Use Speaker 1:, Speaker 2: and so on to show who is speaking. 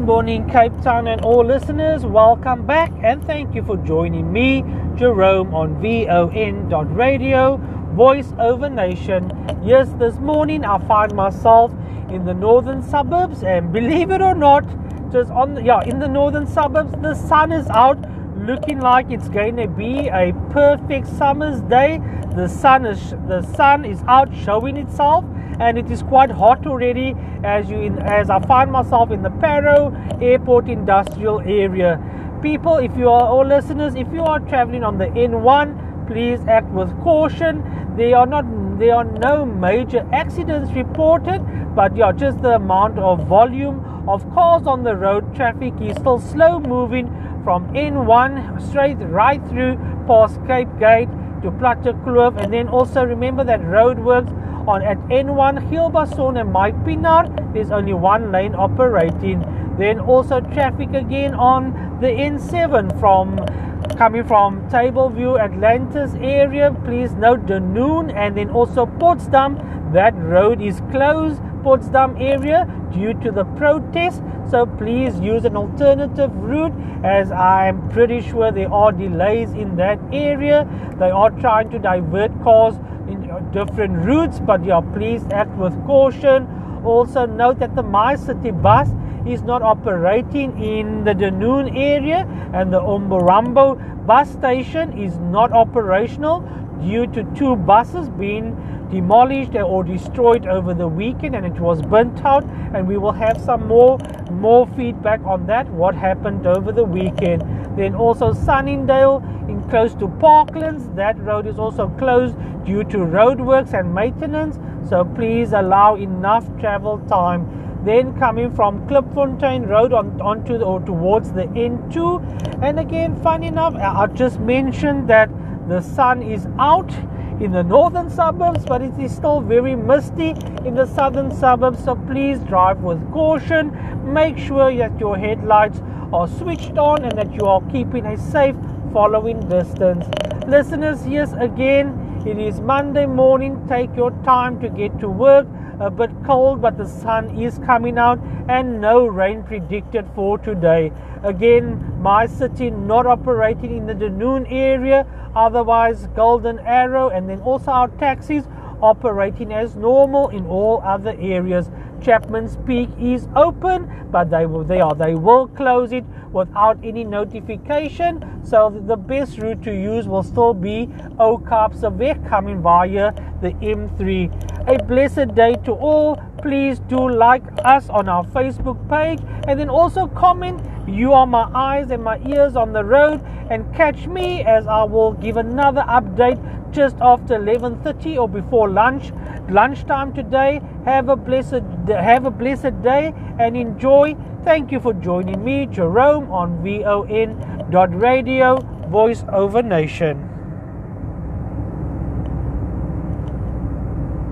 Speaker 1: Good morning, Cape Town, and all listeners. Welcome back, and thank you for joining me, Jerome, on VON.radio, Voice Over Nation. Yes, this morning I find myself in the northern suburbs, and believe it or not, just on the, yeah, in the northern suburbs, the sun is out, looking like it's going to be a perfect summer's day. The sun is the sun is out, showing itself and it is quite hot already as you in, as I find myself in the Parow Airport industrial area. People, if you are all listeners, if you are traveling on the N1, please act with caution. There are not there are no major accidents reported, but yeah, just the amount of volume of cars on the road. Traffic is still slow moving from N1 straight right through past Cape Gate to Platte Kloof, and then also remember that roadworks on at N1 Hilbason and Mike Pienaar, there's only one lane operating. Then also traffic again on the N7 from coming from Tableview Atlantis area. Please note Dunoon and then also Potsdam. That road is closed, Potsdam area, due to the protest. So please use an alternative route as I'm pretty sure there are delays in that area. They are trying to divert cars in uh, different routes, but yeah, please act with caution. Also, note that the MyCiTi bus is not operating in the Dunoon area, and the Umbarambo bus station is not operational due to two buses being demolished or destroyed over the weekend and it was burnt out and we will have some more more feedback on that what happened over the weekend. Then also sunningdale in close to parklands that road is also closed due to roadworks and maintenance so please allow enough travel time. Then coming from Klipfontein Road on onto the, or towards the N2 and again fun enough I just mentioned that the sun is out in the northern suburbs, but it is still very misty in the southern suburbs. So please drive with caution. Make sure that your headlights are switched on and that you are keeping a safe following distance. Listeners, yes, again, it is Monday morning. Take your time to get to work. A bit cold, but the sun is coming out, and no rain predicted for today. Again, MyCiTi not operating in the Dunoon area otherwise Golden Arrow, and then also our taxis operating as normal in all other areas. Chapman's Peak is open, but they will they are they will close it without any notification. So the best route to use will still be Ou Kaapse Weg coming via the M3. A blessed day to all. Please do like us on our Facebook page and then also comment you are my eyes and my ears on the road and catch me as I will give another update just after 11:30 or before lunch lunchtime today. Have a blessed have a blessed day and enjoy. Thank you for joining me Jerome on VON.radio voice over nation